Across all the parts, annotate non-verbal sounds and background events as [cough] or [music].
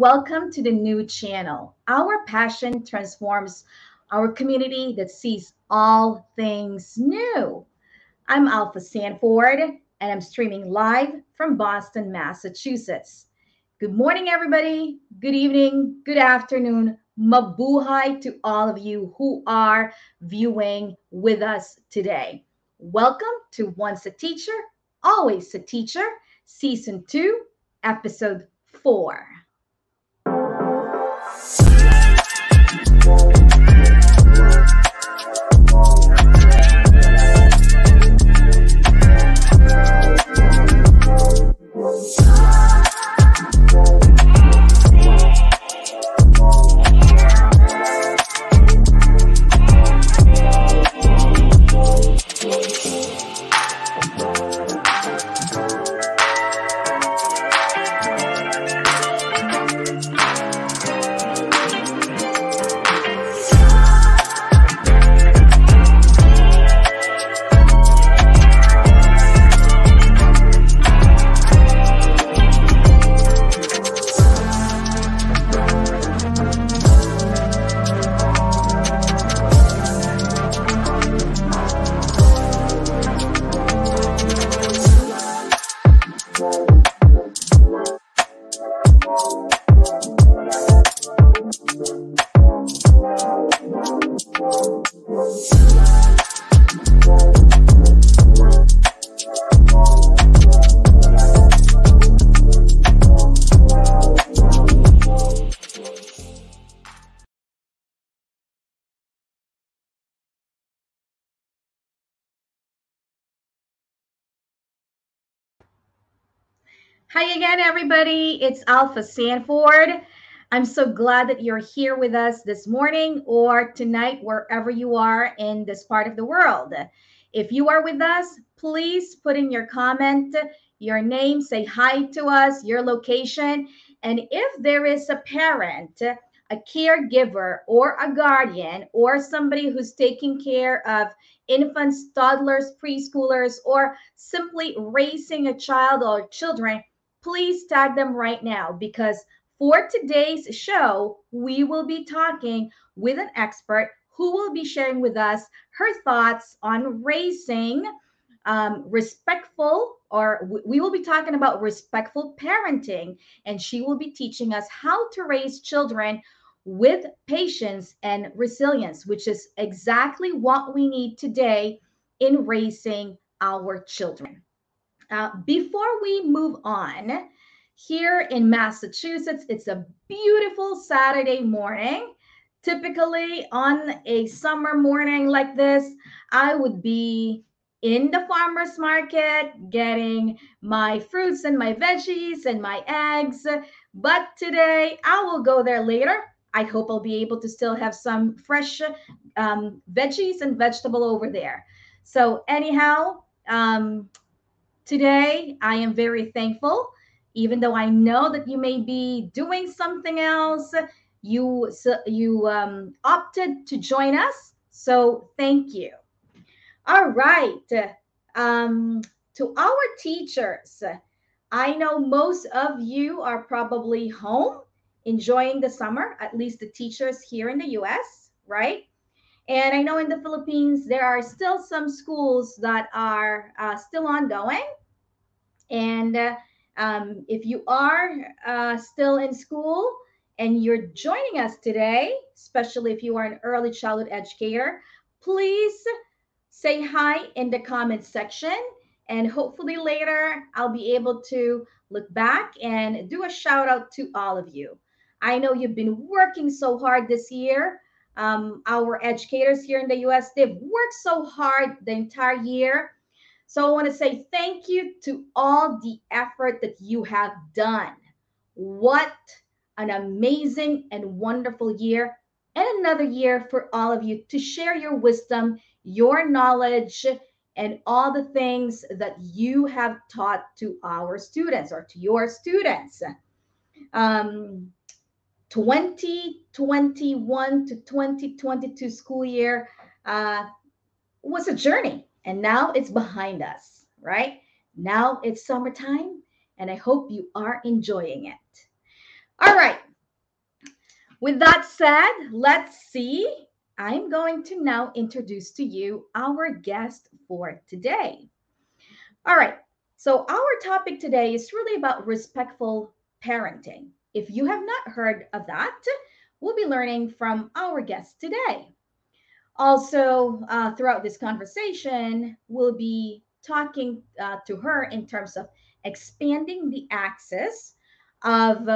Welcome to the new channel. Our passion transforms our community that sees all things new. I'm Alpha Sanford and I'm streaming live from Boston, Massachusetts. Good morning, everybody. Good evening. Good afternoon. Mabuhay to all of you who are viewing with us today. Welcome to Once a Teacher, Always a Teacher, Season 2, Episode 4. Hi It's Alpha Sanford. I'm so glad that you're here with us this morning or tonight, wherever you are in this part of the world. If you are with us, please put in your comment, your name, say hi to us, your location. And if there is a parent, a caregiver, or a guardian, or somebody who's taking care of infants, toddlers, preschoolers, or simply raising a child or children, please tag them right now because for today's show, we will be talking with an expert who will be sharing with us her thoughts on raising um, respectful, or we will be talking about respectful parenting, and she will be teaching us how to raise children with patience and resilience, which is exactly what we need today in raising our children. Uh, before we move on, here in Massachusetts, it's a beautiful Saturday morning. Typically, on a summer morning like this, I would be in the farmer's market getting my fruits and my veggies and my eggs. But today, I will go there later. I hope I'll be able to still have some fresh um, veggies and vegetable over there. So, anyhow, um, Today, I am very thankful, even though I know that you may be doing something else. You you um, opted to join us, so thank you. All right, um, to our teachers, I know most of you are probably home enjoying the summer. At least the teachers here in the U.S. Right? And I know in the Philippines, there are still some schools that are uh, still ongoing. And uh, um, if you are uh, still in school and you're joining us today, especially if you are an early childhood educator, please say hi in the comment section. And hopefully later I'll be able to look back and do a shout out to all of you. I know you've been working so hard this year. Um, our educators here in the US, they've worked so hard the entire year. So I want to say thank you to all the effort that you have done. What an amazing and wonderful year, and another year for all of you to share your wisdom, your knowledge, and all the things that you have taught to our students or to your students. Um, 2021 to 2022 school year uh, was a journey, and now it's behind us, right? Now it's summertime, and I hope you are enjoying it. All right. With that said, let's see. I'm going to now introduce to you our guest for today. All right. So, our topic today is really about respectful parenting. If you have not heard of that, we'll be learning from our guest today. Also, uh, throughout this conversation, we'll be talking uh, to her in terms of expanding the access of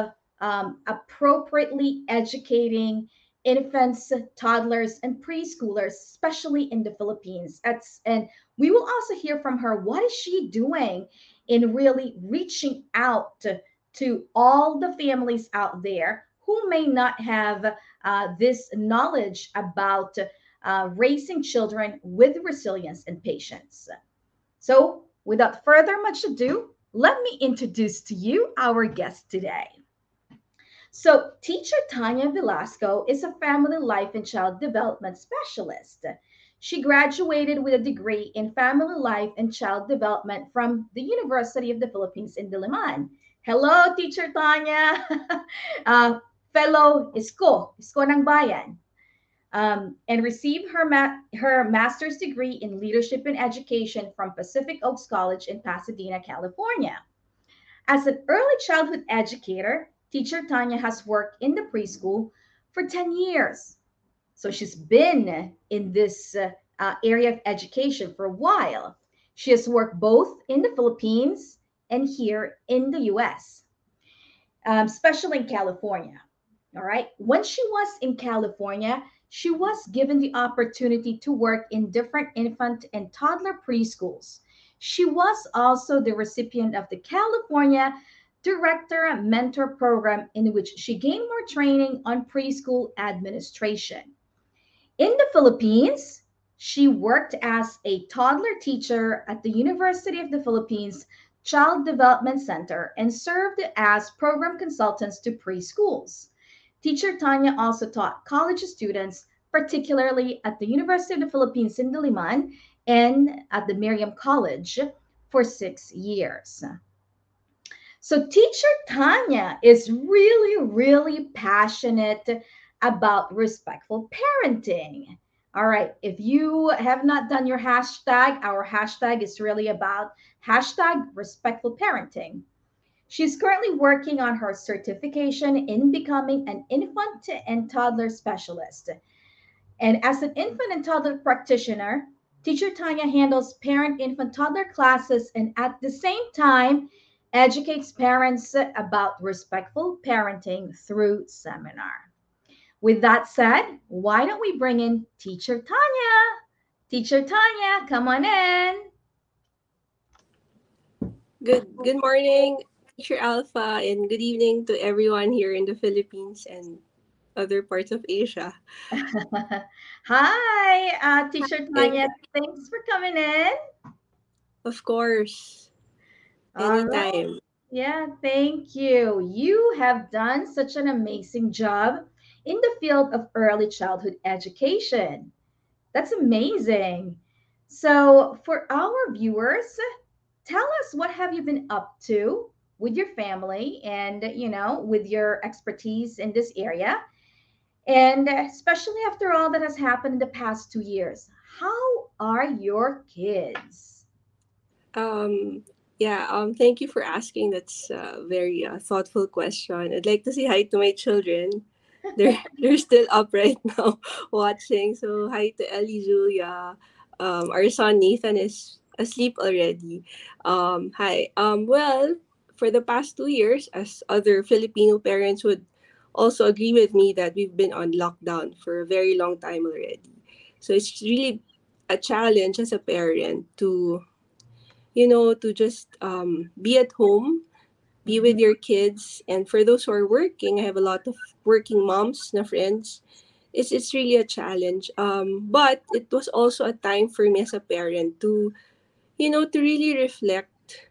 um, appropriately educating infants, toddlers, and preschoolers, especially in the Philippines. That's, and we will also hear from her what is she doing in really reaching out to, to all the families out there who may not have uh, this knowledge about uh, raising children with resilience and patience. So, without further much ado, let me introduce to you our guest today. So, teacher Tanya Velasco is a family life and child development specialist. She graduated with a degree in family life and child development from the University of the Philippines in Diliman. Hello, teacher Tanya. [laughs] uh, fellow Isko, Isko ng Bayan. Um, and received her, ma- her master's degree in leadership and education from Pacific Oaks College in Pasadena, California. As an early childhood educator, Teacher Tanya has worked in the preschool for 10 years. So she's been in this uh, uh, area of education for a while. She has worked both in the Philippines and here in the US, um, especially in California. All right. When she was in California, she was given the opportunity to work in different infant and toddler preschools. She was also the recipient of the California director mentor program in which she gained more training on preschool administration. In the Philippines, she worked as a toddler teacher at the University of the Philippines Child Development Center and served as program consultants to preschools. Teacher Tanya also taught college students, particularly at the University of the Philippines in Diliman and at the Miriam College for six years. So, teacher Tanya is really, really passionate about respectful parenting. All right, if you have not done your hashtag, our hashtag is really about hashtag respectful parenting. She's currently working on her certification in becoming an infant and toddler specialist. And as an infant and toddler practitioner, Teacher Tanya handles parent infant toddler classes and at the same time educates parents about respectful parenting through seminar. With that said, why don't we bring in Teacher Tanya? Teacher Tanya, come on in. Good good morning, Teacher Alpha, and good evening to everyone here in the Philippines and other parts of Asia. [laughs] Hi, uh, Teacher Tanya. Thanks for coming in. Of course. Anytime. Right. Yeah, thank you. You have done such an amazing job in the field of early childhood education. That's amazing. So, for our viewers, tell us what have you been up to with your family and, you know, with your expertise in this area. And especially after all that has happened in the past 2 years. How are your kids? Um Yeah, um, thank you for asking. That's a very uh, thoughtful question. I'd like to say hi to my children. [laughs] They're they're still up right now [laughs] watching. So hi to Ellie Julia. Um, our son Nathan is asleep already. Um, hi. Um, well, for the past two years, as other Filipino parents would also agree with me that we've been on lockdown for a very long time already. So it's really a challenge as a parent to you know, to just um, be at home, be with your kids. And for those who are working, I have a lot of working moms na friends. It's, it's really a challenge. Um, but it was also a time for me as a parent to, you know, to really reflect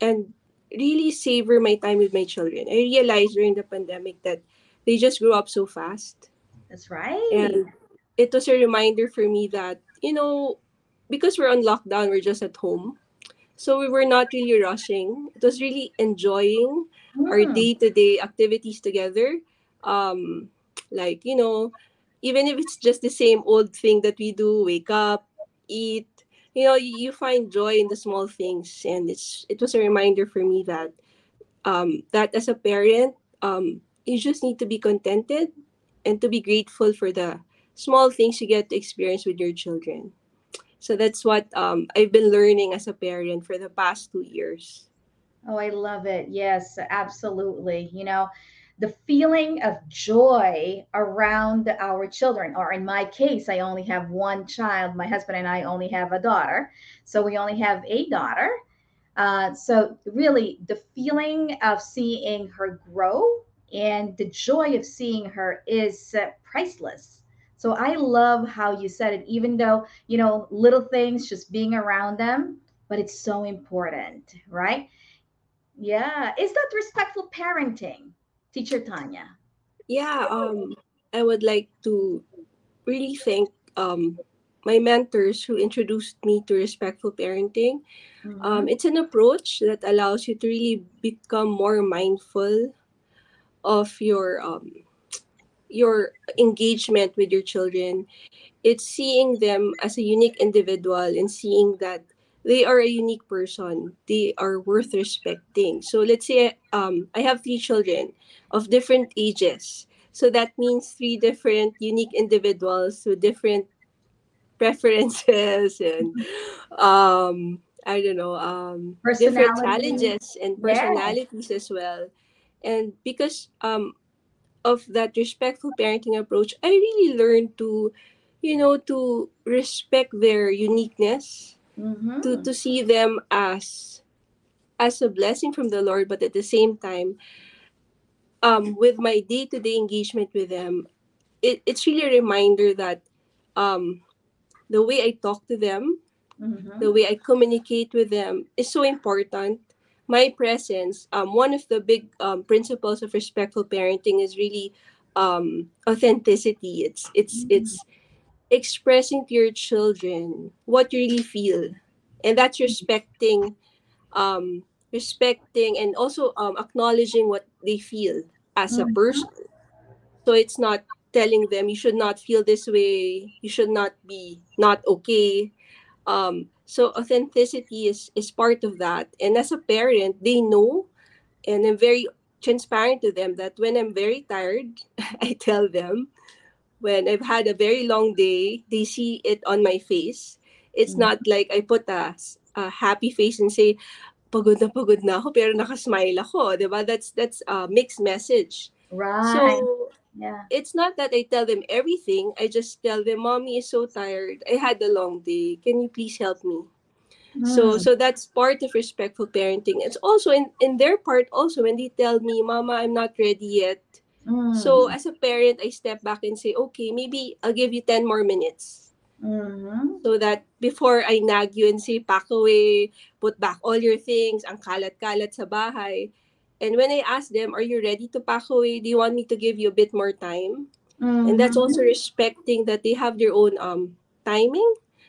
and really savor my time with my children. I realized during the pandemic that they just grew up so fast. That's right. And it was a reminder for me that, you know, because we're on lockdown, we're just at home so we were not really rushing. It was really enjoying our Mm. day-to-day activities together. Um, like, you know, even if it's just the same old thing that we do, wake up, eat, you know, you, find joy in the small things. And it's it was a reminder for me that um that as a parent, um, you just need to be contented and to be grateful for the small things you get to experience with your children. So that's what um, I've been learning as a parent for the past two years. Oh, I love it. Yes, absolutely. You know, the feeling of joy around our children, or in my case, I only have one child. My husband and I only have a daughter. So we only have a daughter. Uh, so, really, the feeling of seeing her grow and the joy of seeing her is uh, priceless. So, I love how you said it, even though, you know, little things, just being around them, but it's so important, right? Yeah. Is that respectful parenting, Teacher Tanya? Yeah, um, I would like to really thank um, my mentors who introduced me to respectful parenting. Um, Mm-hmm. it's an approach that allows you to really become more mindful of your um, your engagement with your children it's seeing them as a unique individual and seeing that they are a unique person. They are worth respecting. So let's say um, i have three children of different ages. So that means three different unique individuals with different preferences [laughs] and um i don't know um different challenges and personalities as well. And because um of that respectful parenting approach, I really learned to, you know, to respect their uniqueness, Mm-hmm. to see them as as a blessing from the Lord, but at the same time, um, with my day to day engagement with them, it, it's really a reminder that um, the way I talk to them, the Mm-hmm. way I communicate with them is so important. My presence, um, one of the big um, principles of respectful parenting is really um, authenticity. It's it's it's expressing to your children what you really feel, and that's respecting, um, respecting, and also um, acknowledging what they feel as a Mm-hmm. person. So it's not telling them you should not feel this way, you should not be not okay um so authenticity is is part of that and as a parent they know and i'm very transparent to them that when i'm very tired [laughs] i tell them when i've had a very long day they see it on my face it's not like i put a, a happy face and say pagod na pagod na ako pero nakasmile ako 'di ba that's that's a mixed message Right. so Yeah. it's not that I tell them everything. I just tell them, "Mommy is so tired. I had a long day. Can you please help me?" So, Mm. so that's part of respectful parenting. It's also in in their part also when they tell me, "Mama, I'm not ready yet." So, Mm. as a parent, I step back and say, "Okay, maybe I'll give you ten more minutes." Mm-hmm. So that before I nag you and say, "Pack away, put back all your things, ang kalat-kalat sa bahay." And when I ask them, "Are you ready to pack away? Do you want me to give you a bit more time?" and that's also Mm-hmm. respecting that they have their own um timing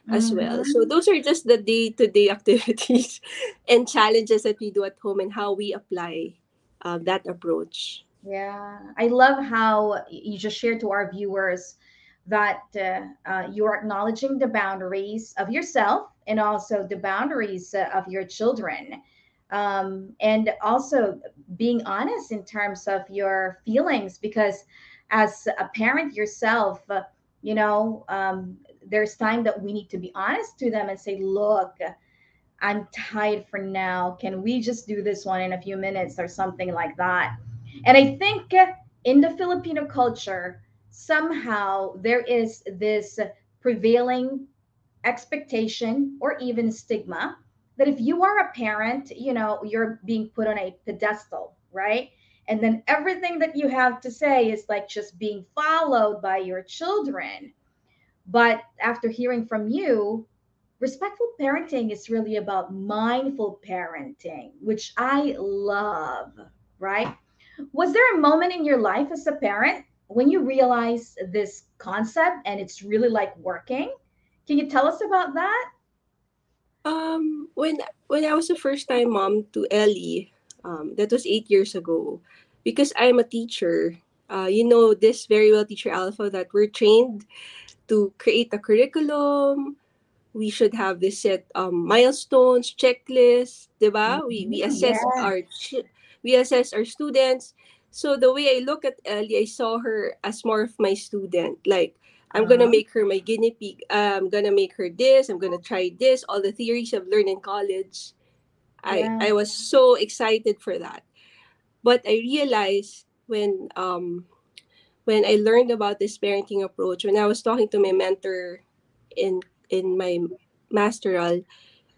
as well so Mm-hmm. those are just the day-to-day [laughs] activities and challenges that we do at home and how we apply uh, that approach Yeah. I love how you just shared to our viewers that uh, uh, you're acknowledging the boundaries of yourself and also the boundaries uh, of your children. um, and also being honest in terms of your feelings because as a parent yourself uh, you know um, there's time that we need to be honest to them and say look i'm tired for now can we just do this one in a few minutes or something like that and i think in the filipino culture somehow there is this prevailing expectation or even stigma that if you are a parent, you know, you're being put on a pedestal, right? And then everything that you have to say is like just being followed by your children. But after hearing from you, respectful parenting is really about mindful parenting, which I love, right? Was there a moment in your life as a parent when you realize this concept and it's really like working? Can you tell us about that? Um, when when I was a first time mom to Ellie, um, that was eight years ago, because I'm a teacher. Uh, you know this very well, Teacher Alpha, that we're trained to create a curriculum. We should have this set um, milestones, checklists, diba? We we assess Yes. our ch- we assess our students. So the way I look at Ellie, I saw her as more of my student. Like I'm gonna Uh-huh. make her my guinea pig. I'm gonna make her this. I'm gonna try this. All the theories I've learned in college. I Yeah. I was so excited for that. But I realized when um when I learned about this parenting approach, when I was talking to my mentor in in my masteral,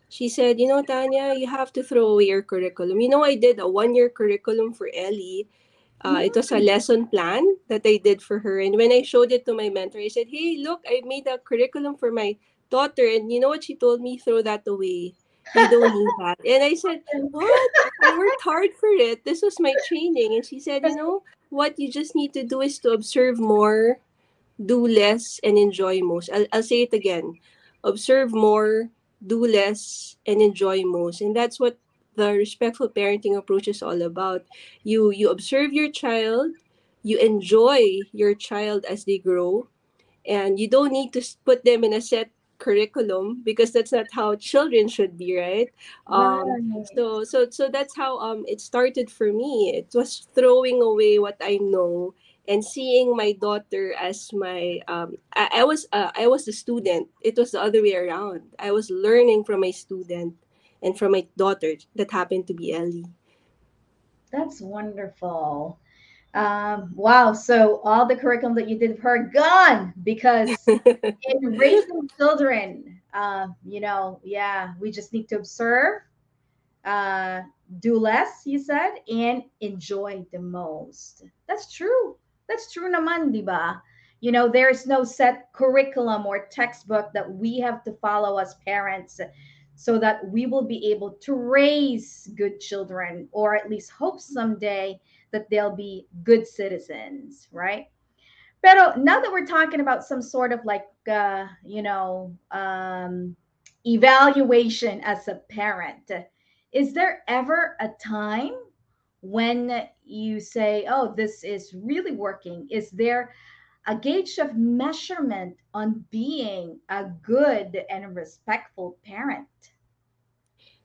she said, you know, Tanya, you have to throw away your curriculum. You know, I did a one year curriculum for Ellie. Uh, it was a lesson plan that I did for her. And when I showed it to my mentor, I said, hey, look, I made a curriculum for my daughter. And you know what she told me? Throw that away. You don't [laughs] need that. And I said, what? I worked hard for it. This was my training. And she said, you know, what you just need to do is to observe more, do less, and enjoy most. I'll, I'll say it again observe more, do less, and enjoy most. And that's what the respectful parenting approach is all about. You you observe your child, you enjoy your child as they grow, and you don't need to put them in a set curriculum because that's not how children should be, right? Um, Right. so so so that's how um it started for me. It was throwing away what I know and seeing my daughter as my um I, I was uh, I was a student. It was the other way around. I was learning from my student and from my daughter that happened to be Ellie. That's wonderful. Um, wow. So all the curriculum that you did for her gone because [laughs] in raising children, uh, you know, yeah, we just need to observe, uh, do less, you said, and enjoy the most. That's true. That's true naman, di ba? You know, there's no set curriculum or textbook that we have to follow as parents so that we will be able to raise good children or at least hope someday that they'll be good citizens, right? Pero now that we're talking about some sort of like, uh, you know, um, evaluation as a parent, is there ever a time when you say, oh, this is really working? Is there a gauge of measurement on being a good and respectful parent?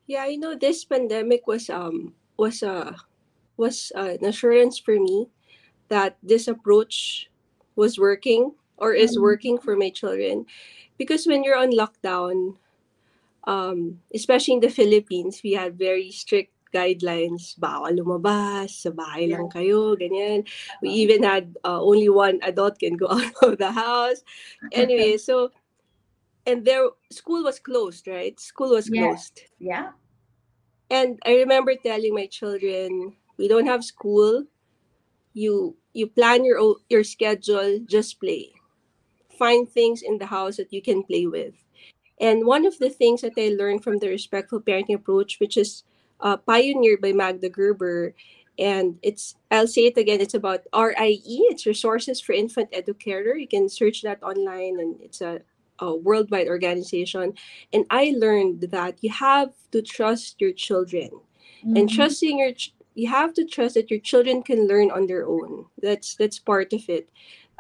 Yeah, you know, this pandemic was um was a was uh, an assurance for me that this approach was working or is Mhm. working for my children because when you're on lockdown um especially in the Philippines we had very strict guidelines bawal lumabas sa bahay lang kayo ganyan we even had uh, only one adult can go [laughs] out of the house anyway [laughs] so and their school was closed right school was Yeah. closed Yeah. and I remember telling my children, we don't have school. You you plan your your schedule, just play. Find things in the house that you can play with. And one of the things that I learned from the respectful parenting approach, which is uh, pioneered by Magda Gerber, and it's I'll say it again. It's about RIE. It's Resources for Infant Educarer. You can search that online, and it's a, a worldwide organization. And I learned that you have to trust your children and Mhm. trusting your you have to trust that your children can learn on their own that's that's part of it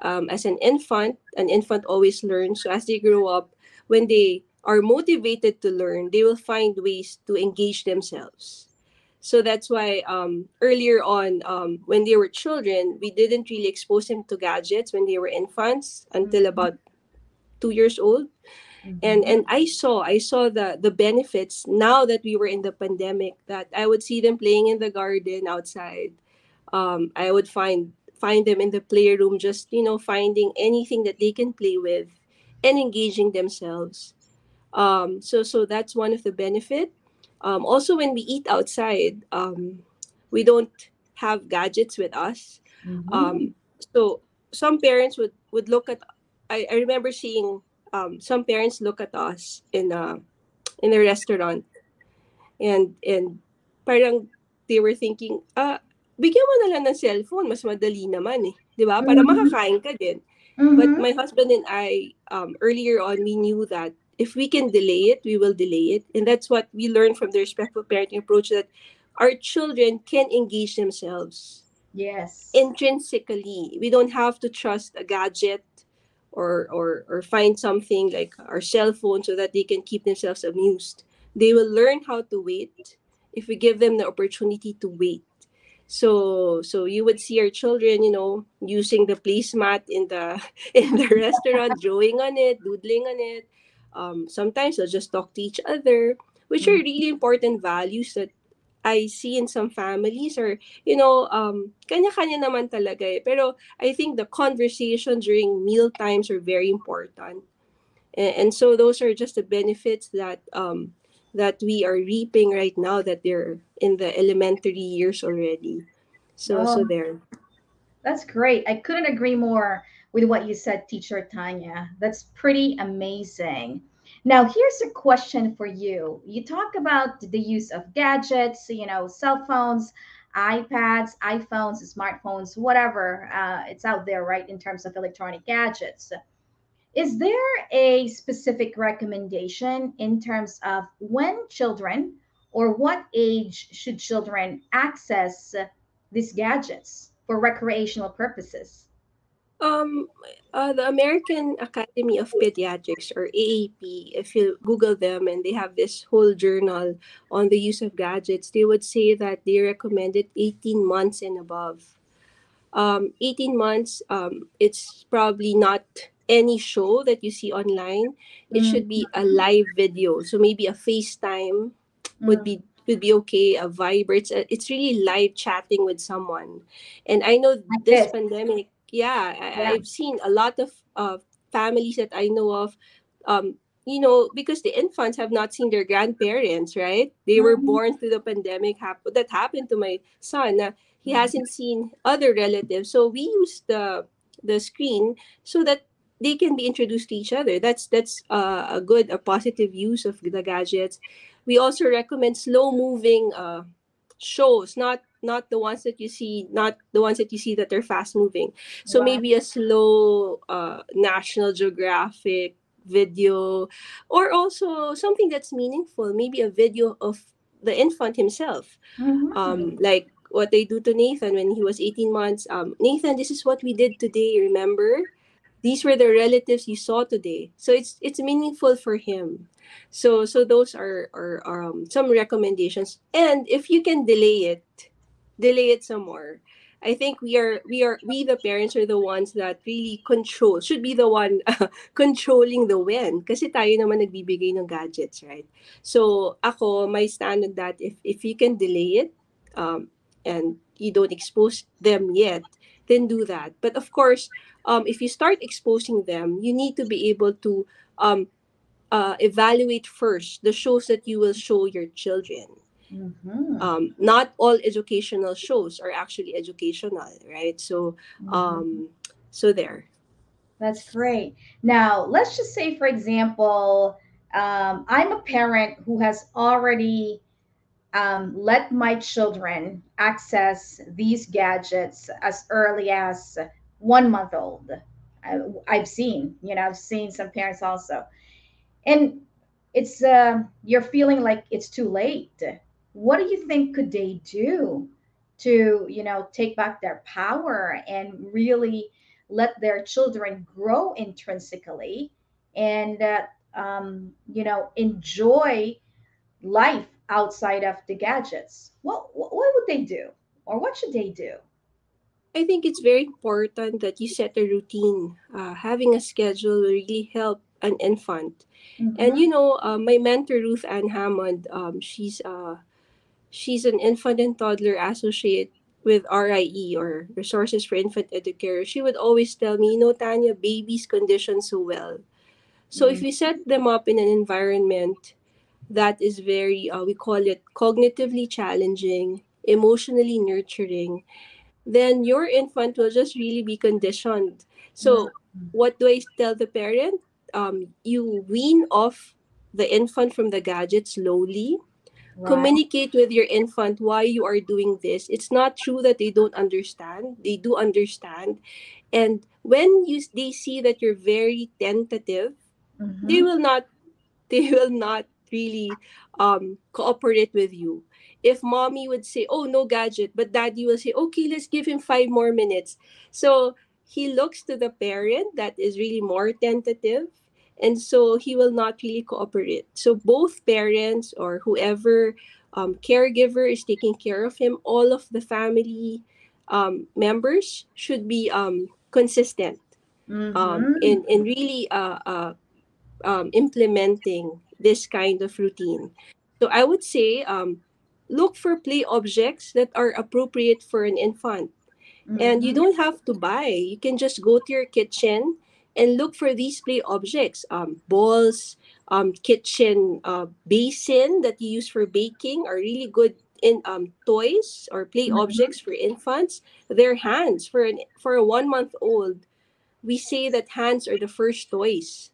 um, as an infant an infant always learns so as they grow up when they are motivated to learn they will find ways to engage themselves. So that's why um, earlier on um, when they were children we didn't really expose them to gadgets when they were infants until Mhm. about two years old. And and i saw i saw the the benefits now that we were in the pandemic that i would see them playing in the garden outside. Um i would find find them in the playroom just you know finding anything that they can play with and engaging themselves um so so that's one of the benefit um also when we eat outside um we don't have gadgets with us Mhm. um so some parents would would look at i, I remember seeing um, some parents look at us in a in a restaurant and and parang they were thinking ah bigyan mo na lang ng cellphone mas madali naman eh 'di ba para Mhm. makakain ka din but Mhm. my husband and I um, earlier on we knew that if we can delay it we will delay it. And that's what we learned from the respectful parenting approach that our children can engage themselves yes. intrinsically. We don't have to trust a gadget or or or find something like our cell phone so that they can keep themselves amused. They will learn how to wait if we give them the opportunity to wait. So so you would see our children you know using the placemat in the [laughs] in the restaurant [laughs] drawing on it doodling on it um, sometimes they'll just talk to each other which are really important values that I see in some families or you know, um, kanya-kanya naman talaga eh. Pero I think the conversation during meal times are very important. And, and so those are just the benefits that um, that we are reaping right now that they're in the elementary years already. So so Oh. there. That's great. I couldn't agree more with what you said, Teacher Tanya. That's pretty amazing. Now, here's a question for you. You talk about the use of gadgets, you know, cell phones, iPads, iPhones, smartphones, whatever uh, it's out there, right, in terms of electronic gadgets. Is there a specific recommendation in terms of when children or what age should children access these gadgets for recreational purposes? Um, uh, the American Academy of Pediatrics or AAP, if you Google them and they have this whole journal on the use of gadgets, they would say that they recommend it 18 months and above. Um, 18 months, um, it's probably not any show that you see online. It Mm. should be a live video. So maybe a FaceTime would be would be okay. A Viber, it's, a- it's really live chatting with someone. And I know this. pandemic, yeah, I, Yeah. I've seen a lot of uh, families that I know of. Um, you know, because the infants have not seen their grandparents, right? They were Mhm. born through the pandemic. Hap- that happened to my son. na he Mhm. hasn't seen other relatives, so we use the the screen so that they can be introduced to each other. That's that's uh, a good, a positive use of the gadgets. We also recommend slow moving uh, shows, not not the ones that you see, not the ones that you see that they're fast moving. So Wow. maybe a slow uh, National Geographic video, or also something that's meaningful. Maybe a video of the infant himself Mhm. um, like what they do to Nathan when he was 18 months. Um, Nathan, this is what we did today. Remember, these were the relatives you saw today. So it's it's meaningful for him. So so those are are um, some recommendations. And if you can delay it, delay it some more. I think we are we are we the parents are the ones that really control should be the one [laughs] controlling the when. Kasi tayo naman nagbibigay ng gadgets right? So ako my stand on that if if you can delay it um, and you don't expose them yet then do that. But of course um, if you start exposing them you need to be able to um, uh, evaluate first the shows that you will show your children Mhm. um, not all educational shows are actually educational right so Mhm. um, so there That's great. Now, let's just say, for example, um, I'm a parent who has already um, let my children access these gadgets as early as one month old. I, I've seen, you know, I've seen some parents also, and it's uh, you're feeling like it's too late. What do you think could they do to, you know, take back their power and really let their children grow intrinsically and uh, um, you know enjoy life outside of the gadgets, what what would they do, or what should they do? I think it's very important that you set a routine. Uh, having a schedule will really help an infant. Mm-hmm. And you know, uh, my mentor Ruth Anne Hammond, um, she's uh, she's an infant and toddler associate with RIE or Resources for Infant Educarers. She would always tell me, you know, Tanya, babies condition so well. So if Mm-hmm. you set them up in an environment that is very, uh, we call it cognitively challenging, emotionally nurturing, then your infant will just really be conditioned. So, Mhm. what do I tell the parent? Um, you wean off the infant from the gadget slowly. Communicate with your infant why you are doing this. It's not true that they don't understand. They do understand. And when you they see that you're very tentative, Mhm. they will not [laughs] they will not really um cooperate with you if mommy would say oh no gadget but daddy will say okay let's give him five more minutes so he looks to the parent that is really more tentative and so he will not really cooperate so both parents or whoever um, caregiver is taking care of him all of the family um, members should be um, consistent um, Mhm. in in really uh, uh, um, implementing this kind of routine. So I would say um, look for play objects that are appropriate for an infant, and you Mhm. don't have to buy. You can just go to your kitchen and look for these play objects, um, balls, um, kitchen uh, basin that you use for baking are really good in um, toys or play Mhm. objects for infants. Their hands for an for a one month old we say that hands are the first toys.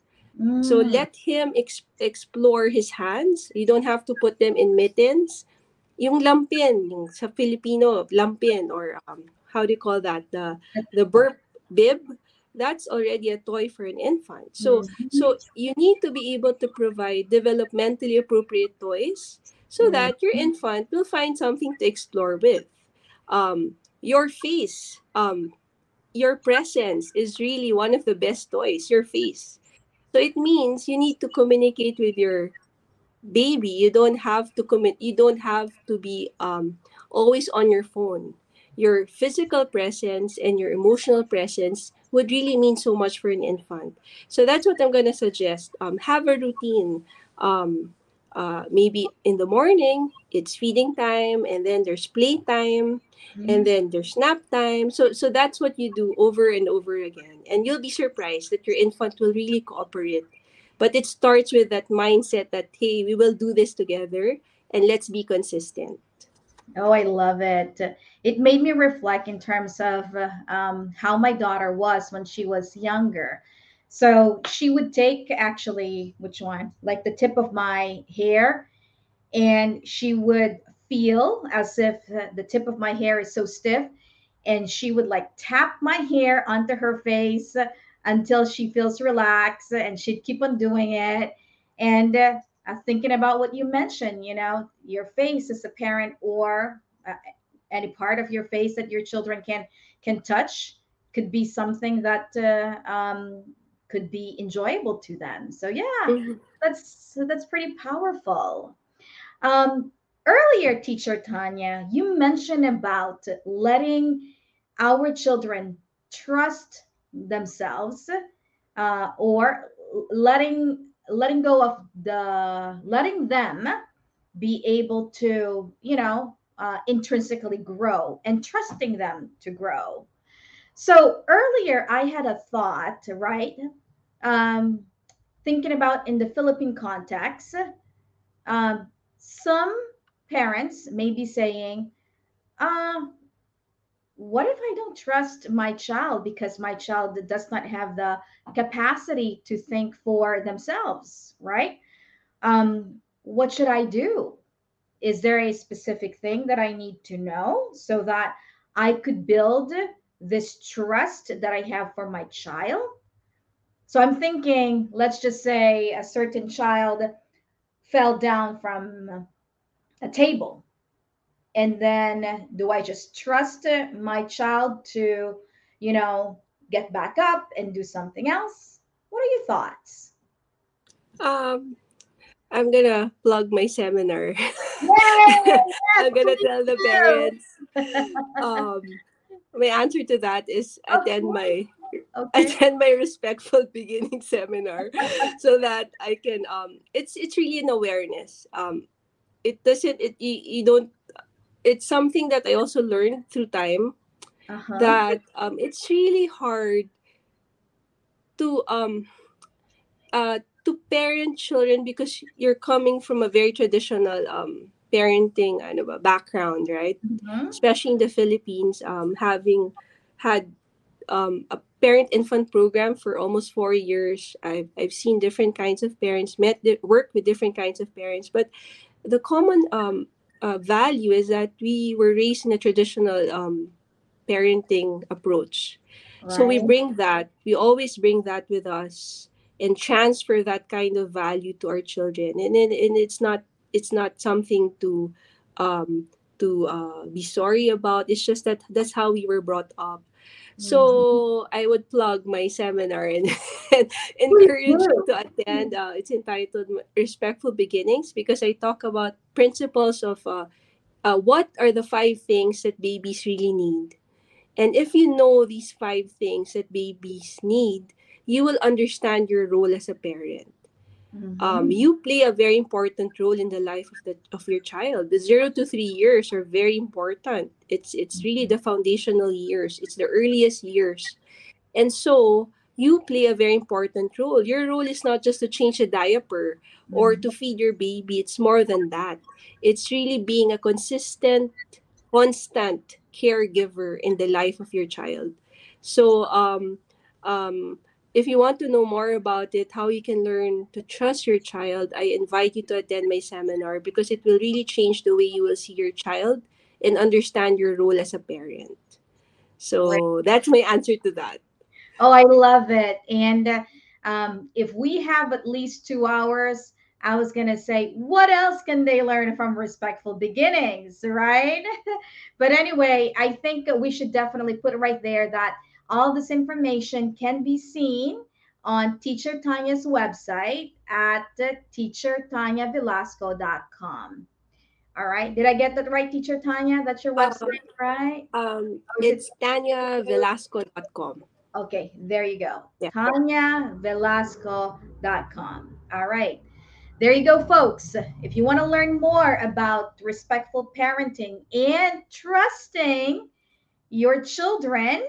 So Mm. let him ex- explore his hands. You don't have to put them in mittens. Yung lampin, yung sa Filipino, lampin or um, how do you call that? The the burp bib, that's already a toy for an infant. So Mhm. so you need to be able to provide developmentally appropriate toys so that your infant will find something to explore with. Um, your face, um, your presence is really one of the best toys, your face. So it means you need to communicate with your baby. You don't have to commit you don't have to be um always on your phone. Your physical presence and your emotional presence would really mean so much for an infant. So that's what I'm gonna suggest. Um, have a routine. Um, uh, maybe in the morning it's feeding time, and then there's play time, and then there's nap time. So so that's what you do over and over again, and you'll be surprised that your infant will really cooperate. But it starts with that mindset that hey, we will do this together, and let's be consistent. Oh, I love it. It made me reflect in terms of um, how my daughter was when she was younger. So she would take actually, which one? Like the tip of my hair, and she would feel as if uh, the tip of my hair is so stiff, and she would like tap my hair onto her face until she feels relaxed, and she'd keep on doing it. And uh, uh, thinking about what you mentioned, you know, your face as a parent or uh, any part of your face that your children can can touch could be something that uh, um, could be enjoyable to them. So yeah, Mhm. that's that's pretty powerful. Um, earlier, teacher Tanya, you mentioned about letting our children trust themselves uh, or letting letting go of the letting them be able to you know uh, intrinsically grow and trusting them to grow. So earlier i had a thought right? Um, thinking about in the philippine context um, some parents may be saying uh, what if I don't trust my child because my child does not have the capacity to think for themselves, right? Um, what should I do? Is there a specific thing that I need to know so that I could build this trust that I have for my child? So I'm thinking, let's just say a certain child fell down from a table and then do i just trust uh, my child to you know get back up and do something else what are your thoughts Um, I'm gonna plug my seminar. [laughs] I'm gonna tell the parents. [laughs] Um, my answer to that is attend my Okay. attend my respectful [laughs] beginning seminar so that I can um it's it's really an awareness. Um it doesn't it you, you don't it's something that I also learned through time Uh-huh. that um it's really hard to um uh to parent children because you're coming from a very traditional um parenting ano ba, background, right? Mhm. especially in the Philippines, um, having had um, a parent infant program for almost four years. I've, I've seen different kinds of parents, met worked with different kinds of parents, but the common um, uh, value is that we were raised in a traditional um, parenting approach. So we bring that, we always bring that with us and transfer that kind of value to our children. And and, and it's not it's not something to um to uh, be sorry about. It's just that that's how we were brought up. So I would plug my seminar and, [laughs] and encourage you to attend. Uh, it's entitled Respectful Beginnings because I talk about principles of uh, uh, what are the five things that babies really need. And if you know these five things that babies need, you will understand your role as a parent. Mhm. Um, you play a very important role in the life of the of your child. The zero to three years are very important. It's it's really the foundational years. It's the earliest years, and so you play a very important role. Your role is not just to change a diaper or to feed your baby. It's more than that. It's really being a consistent, constant caregiver in the life of your child. So um, um, if you want to know more about it, how you can learn to trust your child, I invite you to attend my seminar because it will really change the way you will see your child and understand your role as a parent. So that's my answer to that. Oh, I love it. And uh, um, if we have at least two hours, I was going to say, what else can they learn from respectful beginnings, right? [laughs] but anyway, I think we should definitely put it right there that all this information can be seen on Teacher Tanya's website at teachertanyavelasco.com. All right. Did I get that right, Teacher Tanya? That's your Uh, website, right? Um, it's tanyavelasco.com. Okay, there you go. Yeah. TanyaVelasco.com. All right. There you go, folks. If you want to learn more about respectful parenting and trusting your children,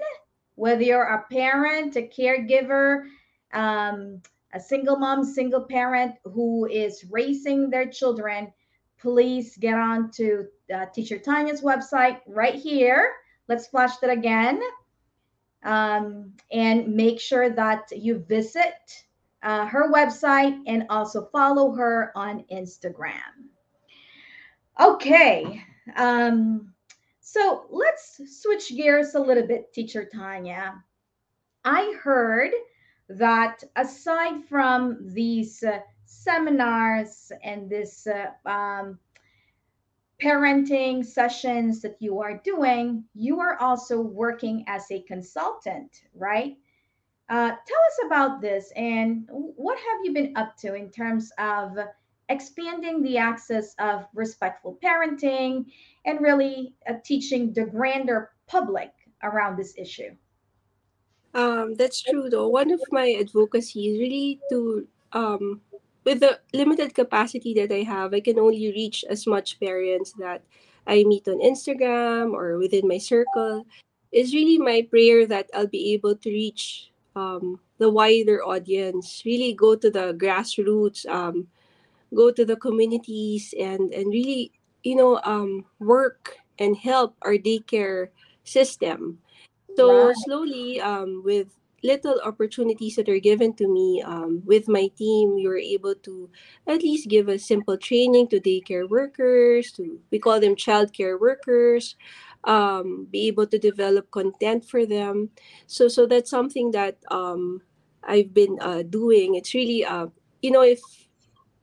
whether you're a parent, a caregiver, um, a single mom, single parent who is raising their children, please get on to uh, Teacher Tanya's website right here. Let's flash that again um, and make sure that you visit uh, her website and also follow her on Instagram. Okay, um, so let's switch gears a little bit, Teacher Tanya. I heard that aside from these uh, seminars and this uh, um, parenting sessions that you are doing, you are also working as a consultant, right? Uh, tell us about this and what have you been up to in terms of expanding the access of respectful parenting and really uh, teaching the grander public around this issue? Um, that's true though. One of my advocacy is really to um with the limited capacity that I have, I can only reach as much parents that I meet on Instagram or within my circle. Is really my prayer that I'll be able to reach um, the wider audience, really go to the grassroots, um, go to the communities, and and really, you know, um, work and help our daycare system. So Right. slowly, um, with little opportunities that are given to me um, with my team, we were able to at least give a simple training to daycare workers. To we call them childcare workers. Um, be able to develop content for them. So so that's something that um, I've been uh, doing. It's really uh, you know if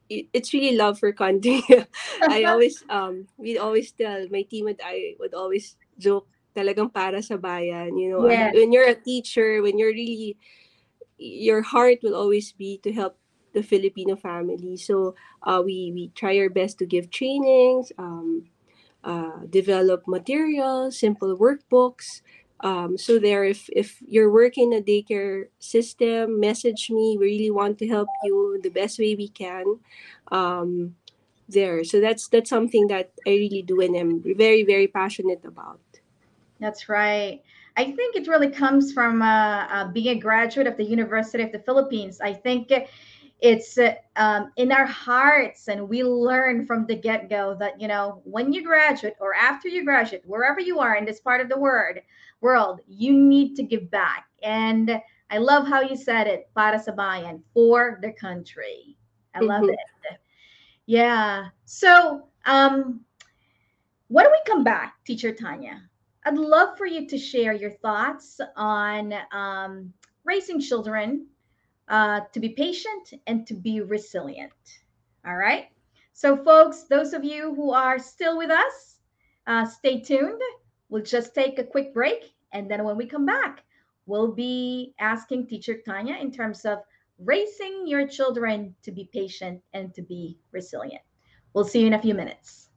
it's really love for country. [laughs] I always [laughs] um we always tell my team and I would always joke talagang para sa bayan, you know. Yes. When you're a teacher, when you're really your heart will always be to help the Filipino family. So uh, we we try our best to give trainings, um, uh, develop materials, simple workbooks. Um, so there, if if you're working a daycare system, message me. We really want to help you the best way we can. Um, there, so that's that's something that I really do and I'm very very passionate about. That's right. I think it really comes from uh, uh, being a graduate of the University of the Philippines. I think it's uh, um, in our hearts, and we learn from the get go that, you know, when you graduate or after you graduate, wherever you are in this part of the world, world, you need to give back. And I love how you said it, para sa bayan, for the country. I love Mhm. it. Yeah. So, um, when we come back, Teacher Tanya, I'd love for you to share your thoughts on um, raising children uh, to be patient and to be resilient. All right. So, folks, those of you who are still with us, uh, stay tuned. We'll just take a quick break. And then when we come back, we'll be asking Teacher Tanya in terms of raising your children to be patient and to be resilient. We'll see you in a few minutes.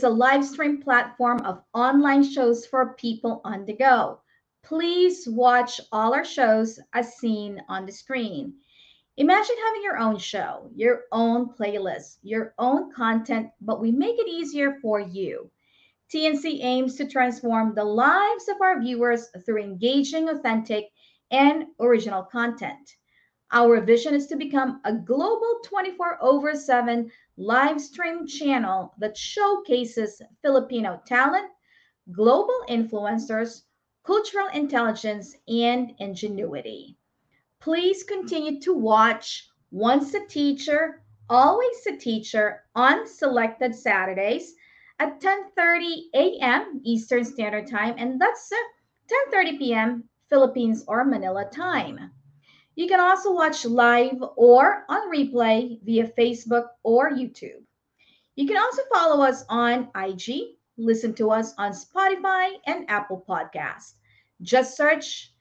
Is a live stream platform of online shows for people on the go. Please watch all our shows as seen on the screen. Imagine having your own show, your own playlist, your own content, but we make it easier for you. TNC aims to transform the lives of our viewers through engaging, authentic, and original content. Our vision is to become a global 24 over 7 live stream channel that showcases Filipino talent, global influencers, cultural intelligence, and ingenuity. Please continue to watch Once a Teacher, Always a Teacher on selected Saturdays at 10:30 a.m. Eastern Standard Time and that's 10:30 p.m. Philippines or Manila time. You can also watch live or on replay via Facebook or YouTube. You can also follow us on IG, listen to us on Spotify and Apple Podcast. Just search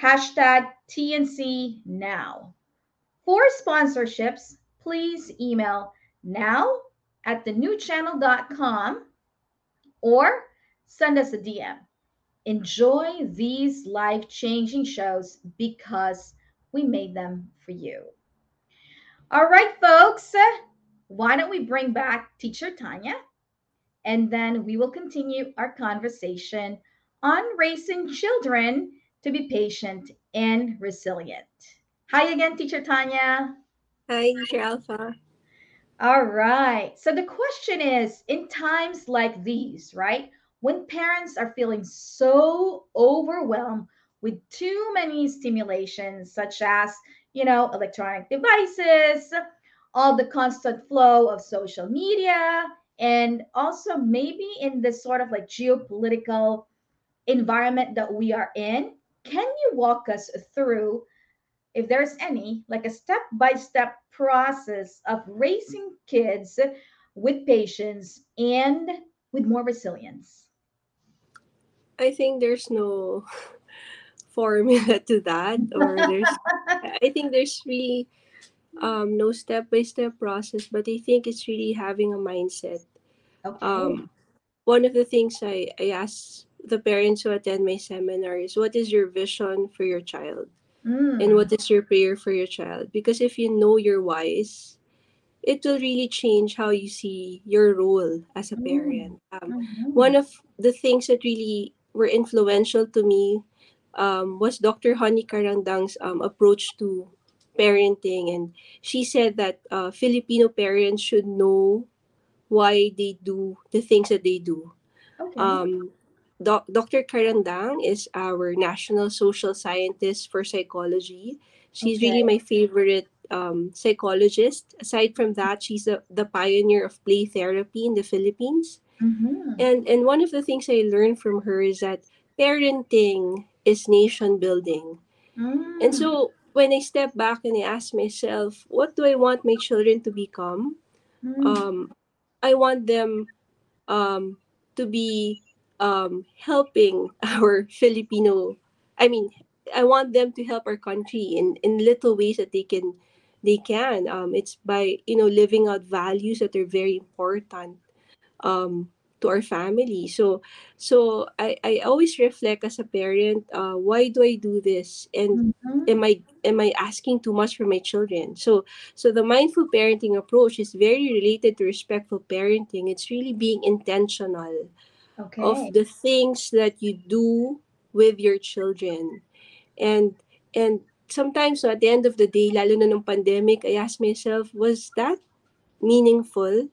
hashtag TNC now. For sponsorships, please email now at thenewchannel.com or send us a DM. Enjoy these life changing shows because we made them for you. All right, folks, why don't we bring back teacher Tanya? And then we will continue our conversation on raising children to be patient and resilient. Hi again, teacher Tanya. Hi, teacher Alpha. All right. So the question is in times like these, right? When parents are feeling so overwhelmed with too many stimulations, such as, you know, electronic devices, all the constant flow of social media, and also maybe in this sort of like geopolitical environment that we are in, can you walk us through, if there's any, like a step by step process of raising kids with patience and with more resilience? I think there's no formula [laughs] to that [laughs] or there's i think there's really um, no step-by-step process but i think it's really having a mindset Okay. um, one of the things I, I ask the parents who attend my seminar is what is your vision for your child Mm. and what is your prayer for your child because if you know your whys it will really change how you see your role as a Mm. parent um, Mhm. one of the things that really were influential to me um, was Dr. Honey Carandang's um, approach to parenting. And she said that uh, Filipino parents should know why they do the things that they do. Okay. Um, Doc- Dr. Carandang is our national social scientist for psychology. She's really my favorite um, psychologist. Aside from that, she's a, the pioneer of play therapy in the Philippines. Mhm. And and one of the things I learned from her is that parenting is nation building. Mm. And so when I step back and I ask myself, what do I want my children to become? Mm. Um, I want them um, to be um, helping [laughs] our Filipino. I mean, I want them to help our country in in little ways that they can they can. Um, it's by you know living out values that are very important um, to our family. So so I, I always reflect as a parent, uh, why do I do this? And Mhm. am I am I asking too much for my children? So so the mindful parenting approach is very related to respectful parenting. It's really being intentional Okay. of the things that you do with your children. And and sometimes so at the end of the day, lalo na nung pandemic, I ask myself, was that meaningful?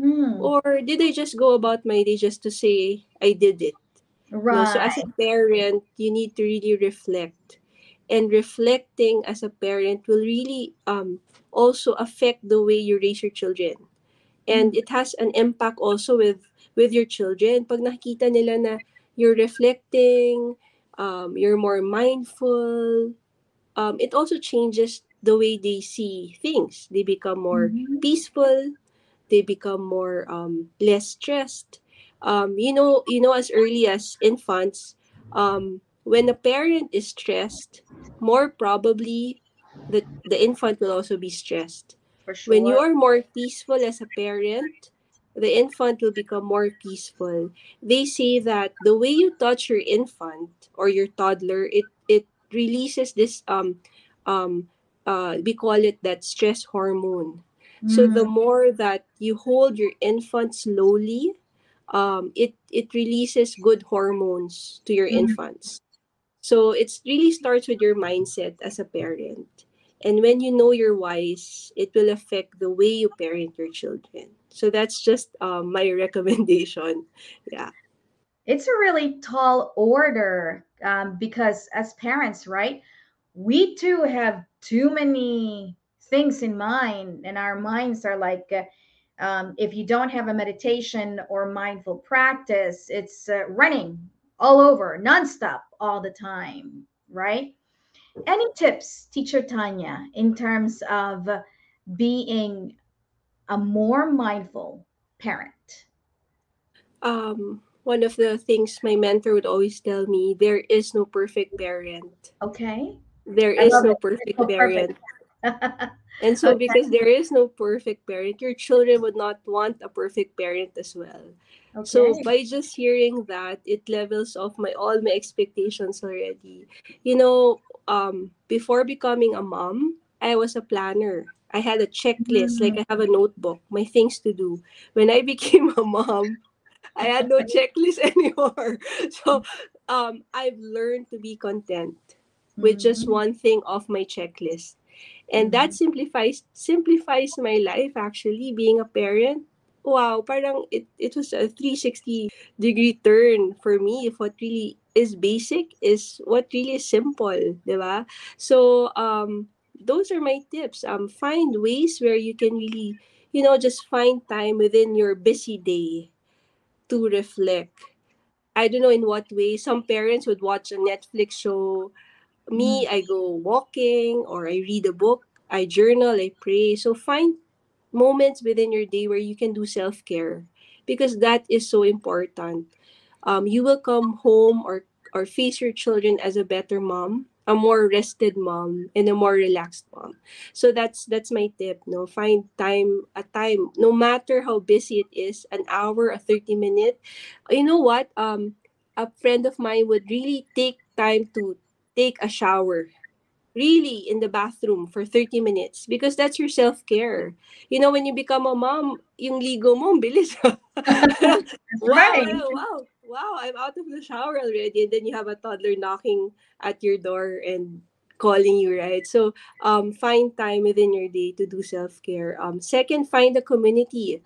Mm. Or did I just go about my day just to say I did it? No, Right. so as a parent, you need to really reflect. And reflecting as a parent will really um, also affect the way you raise your children. And it has an impact also with with your children. Pag nakikita nila na you're reflecting, um, you're more mindful, um, it also changes the way they see things. They become more Mhm. peaceful, they become more um, less stressed. Um, you know, you know, as early as infants, um, when a parent is stressed, more probably the the infant will also be stressed. For sure. When you are more peaceful as a parent, the infant will become more peaceful. They say that the way you touch your infant or your toddler, it it releases this um um uh we call it that stress hormone. So the Mm, more that you hold your infant slowly, um, it it releases good hormones to your mm. infants. So it really starts with your mindset as a parent. And when you know your whys, it will affect the way you parent your children. So that's just um, my [laughs] recommendation. Yeah. It's a really tall order um, because as parents, right, we too have too many things in mind, and our minds are like, uh, um, if you don't have a meditation or mindful practice, it's uh, running all over, nonstop, all the time, right? Any tips, Teacher Tanya, in terms of being a more mindful parent? Um, one of the things my mentor would always tell me there is no perfect parent. Okay, There I is no perfect so perfect. parent. And so, okay, because there is no perfect parent, your children would not want a perfect parent as well. So, by just hearing that, it levels off my all my expectations already. You know, um, before becoming a mom, I was a planner. I had a checklist, like Mm, I have a notebook, my things to do. When I [laughs] became a mom, I had no checklist [laughs] anymore. So, um, I've learned to be content with just Mhm, one thing off my checklist and that mhm, simplifies simplifies my life actually being a parent. Wow parang it, it was a 360 degree turn for me if what really is basic is what really is simple diba? so um those are my tips. Um find ways where you can really you know just find time within your busy day to reflect. I don't know in what way. Some parents would watch a netflix show me, mhm. I go walking or I read a book, I journal, I pray. So find moments within your day where you can do self care because that is so important. Um, you will come home or or face your children as a better mom, a more rested mom, and a more relaxed mom. So that's that's my tip. No, find time a time, no matter how busy it is, an hour, a thirty minute. You know what? Um, a friend of mine would really take time to take a shower really in the bathroom for 30 minutes because that's your self-care. You know, when you become a mom, yung ligo mo, bilis. [laughs] Wow, right. ano, wow, wow, I'm out of the shower already. And then you have a toddler knocking at your door and calling you, right? So um, find time within your day to do self-care. Um, second, find a community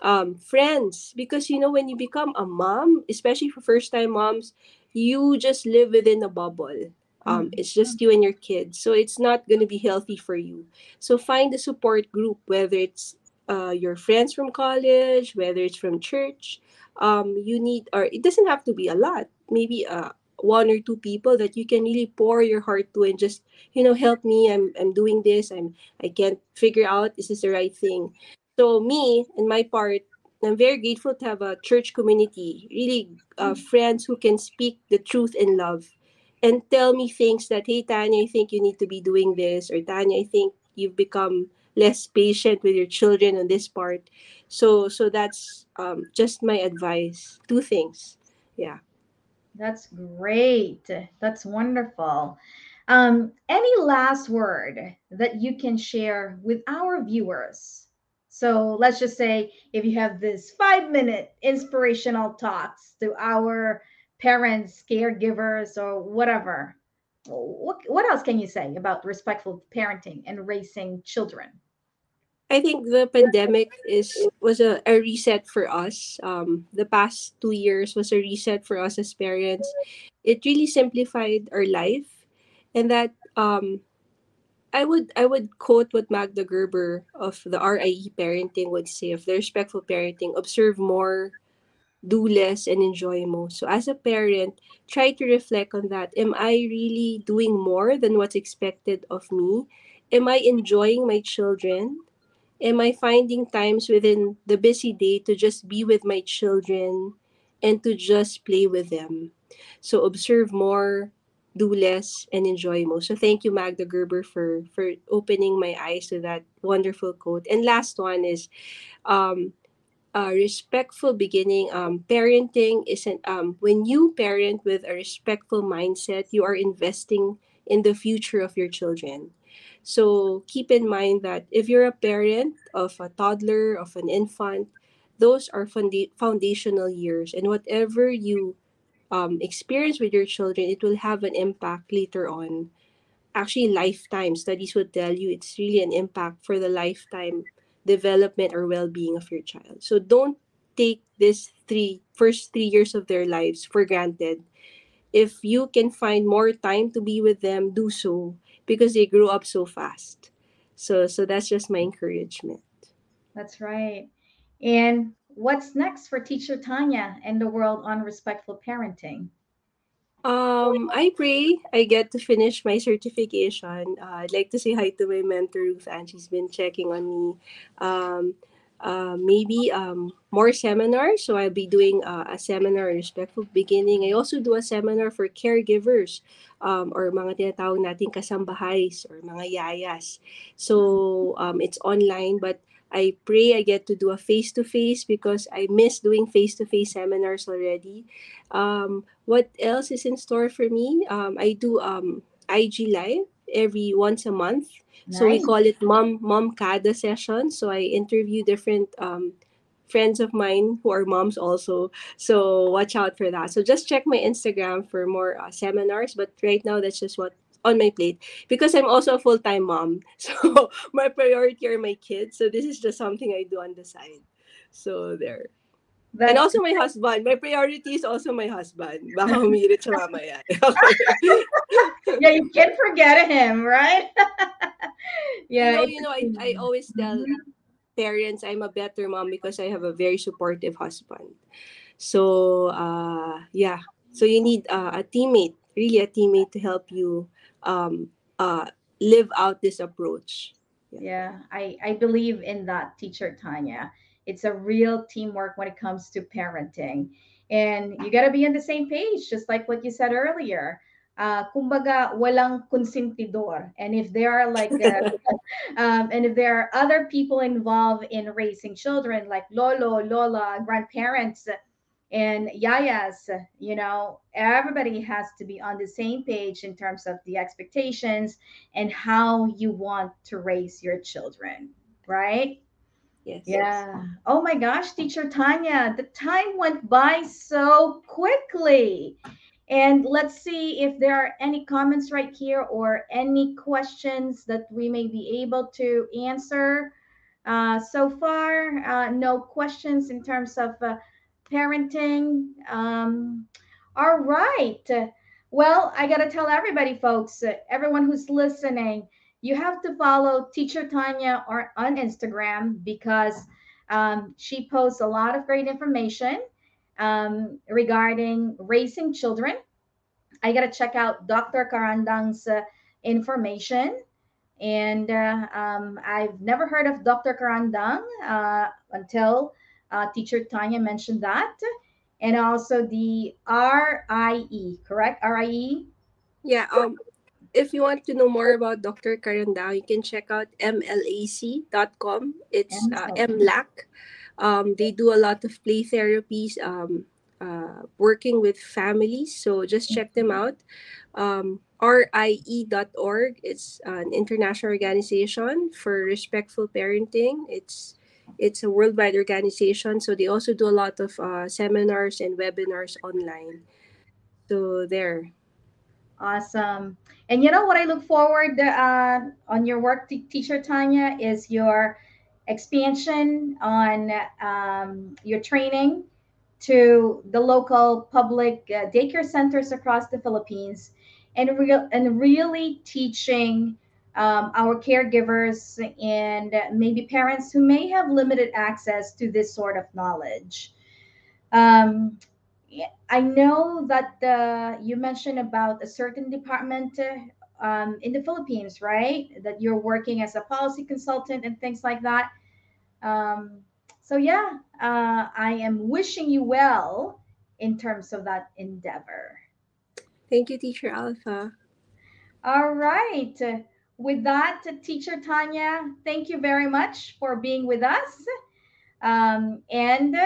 um, friends because you know when you become a mom especially for first time moms you just live within a bubble um, Mhm, it's just you and your kids. So it's not going to be healthy for you. So find a support group whether it's uh, your friends from college whether it's from church. Um, you need or it doesn't have to be a lot. Maybe uh, one or two people that you can really pour your heart to and just you know help me. I'm i'm doing this. I'm i can't figure out is this the right thing. So me and my part, I'm very grateful to have a church community, really uh, mhm. friends who can speak the truth in love and tell me things that, hey, Tanya, I think you need to be doing this, or Tanya, I think you've become less patient with your children on this part. So, so that's um, just my advice. Two things. Yeah. That's great. That's wonderful. Um, any last word that you can share with our viewers? So let's just say if you have this five minute inspirational talks to our parents, caregivers, or whatever, what, what else can you say about respectful parenting and raising children? I think the pandemic is was a, a reset for us. Um, the past two years was a reset for us as parents. It really simplified our life, and that um, I would I would quote what Magda Gerber of the RIE parenting would say of the respectful parenting: observe more, do less, and enjoy more. So as a parent, try to reflect on that. Am I really doing more than what's expected of me? Am I enjoying my children? am I finding times within the busy day to just be with my children and to just play with them? So observe more, do less, and enjoy more. So thank you, Magda Gerber, for for opening my eyes to that wonderful quote. And last one is um, uh, respectful beginning. Um, parenting isn't um, when you parent with a respectful mindset, you are investing in the future of your children. So keep in mind that if you're a parent of a toddler, of an infant, those are founda- foundational years, and whatever you um, experience with your children, it will have an impact later on. Actually, lifetime studies would tell you it's really an impact for the lifetime development or well-being of your child. So don't take this three first three years of their lives for granted. If you can find more time to be with them, do so because they grew up so fast. So so that's just my encouragement. That's right. And what's next for teacher Tanya and the world on respectful parenting? Um, I pray I get to finish my certification. Uh, I'd like to say hi to my mentor Ruth, and she's been checking on me. Um, uh, maybe um, more seminars. So I'll be doing uh, a seminar on respectful beginning. I also do a seminar for caregivers um, or mga tinatawag nating kasambahays or mga yayas. So um, it's online, but I pray I get to do a face to face because I miss doing face to face seminars already. Um, what else is in store for me? Um, I do um, IG live every once a month. So we call it mom mom kada session. So I interview different um, friends of mine who are moms also. So watch out for that. So just check my Instagram for more uh, seminars. But right now, that's just what on my plate because I'm also a full time mom. [laughs] So my priority are my kids. So this is just something I do on the side. So there. And also my husband. My priority is also my husband. Baka [laughs] humirit siya mamaya. [laughs] yeah, you can't forget him, right? [laughs] yeah. you know, you know, I, I always tell parents I'm a better mom because I have a very supportive husband. So uh yeah. So you need uh, a teammate, really a teammate to help you um uh live out this approach. Yeah, I, I believe in that, teacher Tanya. It's a real teamwork when it comes to parenting. And you got to be on the same page, just like what you said earlier. Uh, kumbaga, walang consentidor. And if there are like, uh, [laughs] um, and if there are other people involved in raising children, like lolo, lola, grandparents, and yayas, you know, everybody has to be on the same page in terms of the expectations and how you want to raise your children, right? Yes. Yeah. Oh my gosh, teacher Tanya, the time went by so quickly. And let's see if there are any comments right here or any questions that we may be able to answer. Uh, so far, uh, no questions in terms of uh, parenting. Um, all right. Well, I got to tell everybody, folks, uh, everyone who's listening, you have to follow Teacher Tanya or on Instagram because um, she posts a lot of great information um, regarding raising children. I got to check out Dr. Carandang's uh, information. And uh, um, I've never heard of Dr. Carandang uh, until uh, teacher Tanya mentioned that. And also the RIE, correct? RIE? Yeah. Um if you want to know more about Dr. Carandang, you can check out mlac.com. It's uh, MLAC. Um, they do a lot of play therapies, um, uh, working with families. So just check them out. Um, RIE.org. It's an international organization for respectful parenting. It's it's a worldwide organization. So they also do a lot of uh, seminars and webinars online. So there. Awesome. And you know what I look forward uh, on your work, t- teacher Tanya, is your expansion on um, your training to the local public uh, daycare centers across the Philippines, and and really teaching um, our caregivers and maybe parents who may have limited access to this sort of knowledge. Um, I know that uh, you mentioned about a certain department uh, um, in the Philippines, right? That you're working as a policy consultant and things like that. Um, so, yeah, uh, I am wishing you well in terms of that endeavor. Thank you, Teacher Alpha. All right. With that, Teacher Tanya, thank you very much for being with us. Um, and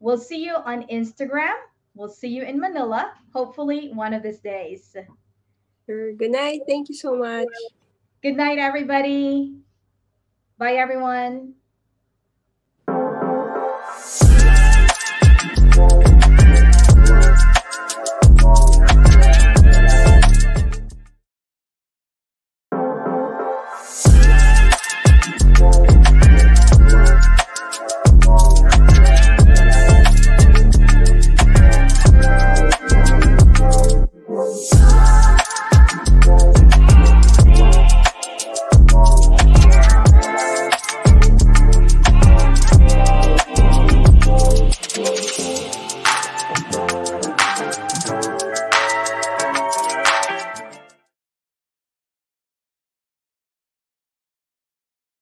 we'll see you on Instagram. We'll see you in Manila, hopefully one of these days. Sure. Good night. Thank you so much. Good night, everybody. Bye, everyone.